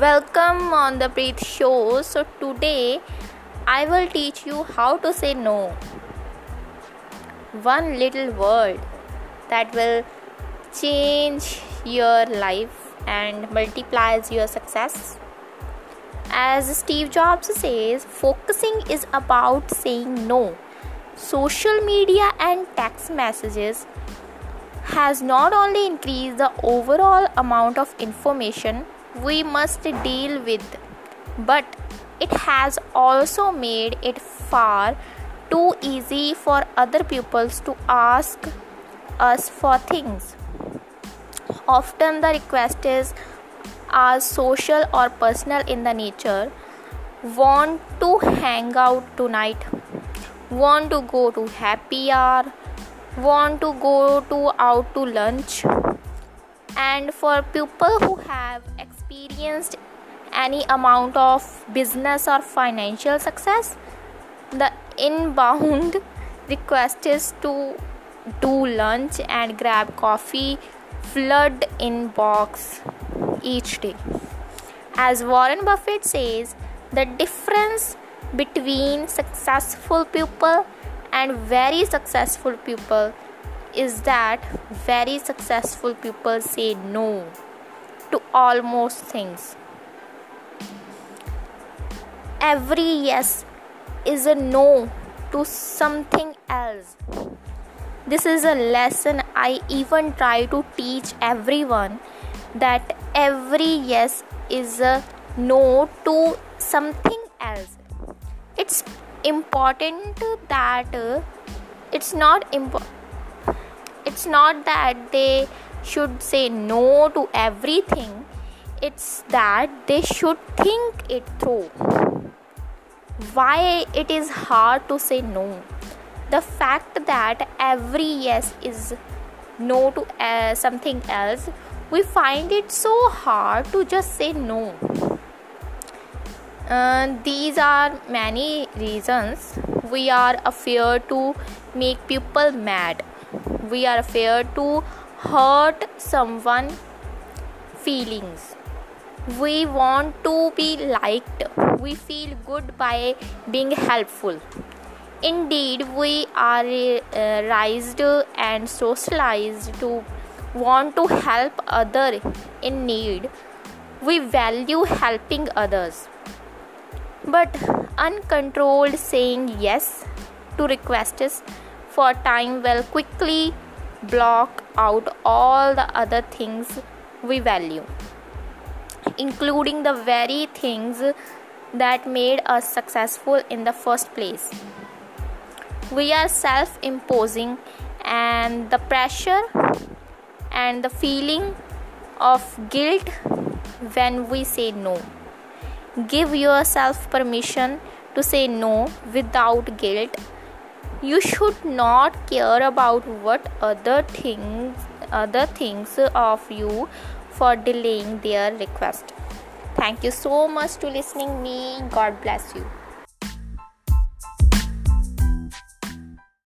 Welcome on the Preet Show. So, today I will teach you how to say no. One little word that will change your life and multiplies your success. As Steve Jobs says, focusing is about saying no. Social media and text messages has not only increased the overall amount of information we must deal with, but it has also made it far too easy for other pupils to ask us for things. Often the request is are social or personal in the nature? Want to hang out tonight? Want to go to happy hour? Want to go to out to lunch? And for people who have experienced any amount of business or financial success the inbound request is to do lunch and grab coffee flood inbox each day. As warren buffett says the difference between successful people and very successful people is that very successful people say no to almost things. Every yes is a no to something else. This is a lesson I even try to teach everyone that every yes is a no to something else. It's important that uh, it's not important it's not that they should say no to everything it's that they should think it through. Why it is hard to say no? The fact that every yes is no to uh, something else we find it so hard to just say no. Uh, these are many reasons. We are afraid to make people mad. We are afraid to hurt someone feelings. We want to be liked. We feel good by being helpful. Indeed we are uh, raised and socialized to want to help other in need. We value helping others. But uncontrolled saying yes to requests for time will quickly block out all the other things we value, including the very things that made us successful in the first place. We are self imposing, and the pressure and the feeling of guilt when we say no. Give yourself permission to say no without guilt you should not care about what other things other things of you for delaying their request. Thank you so much to listening me. God bless you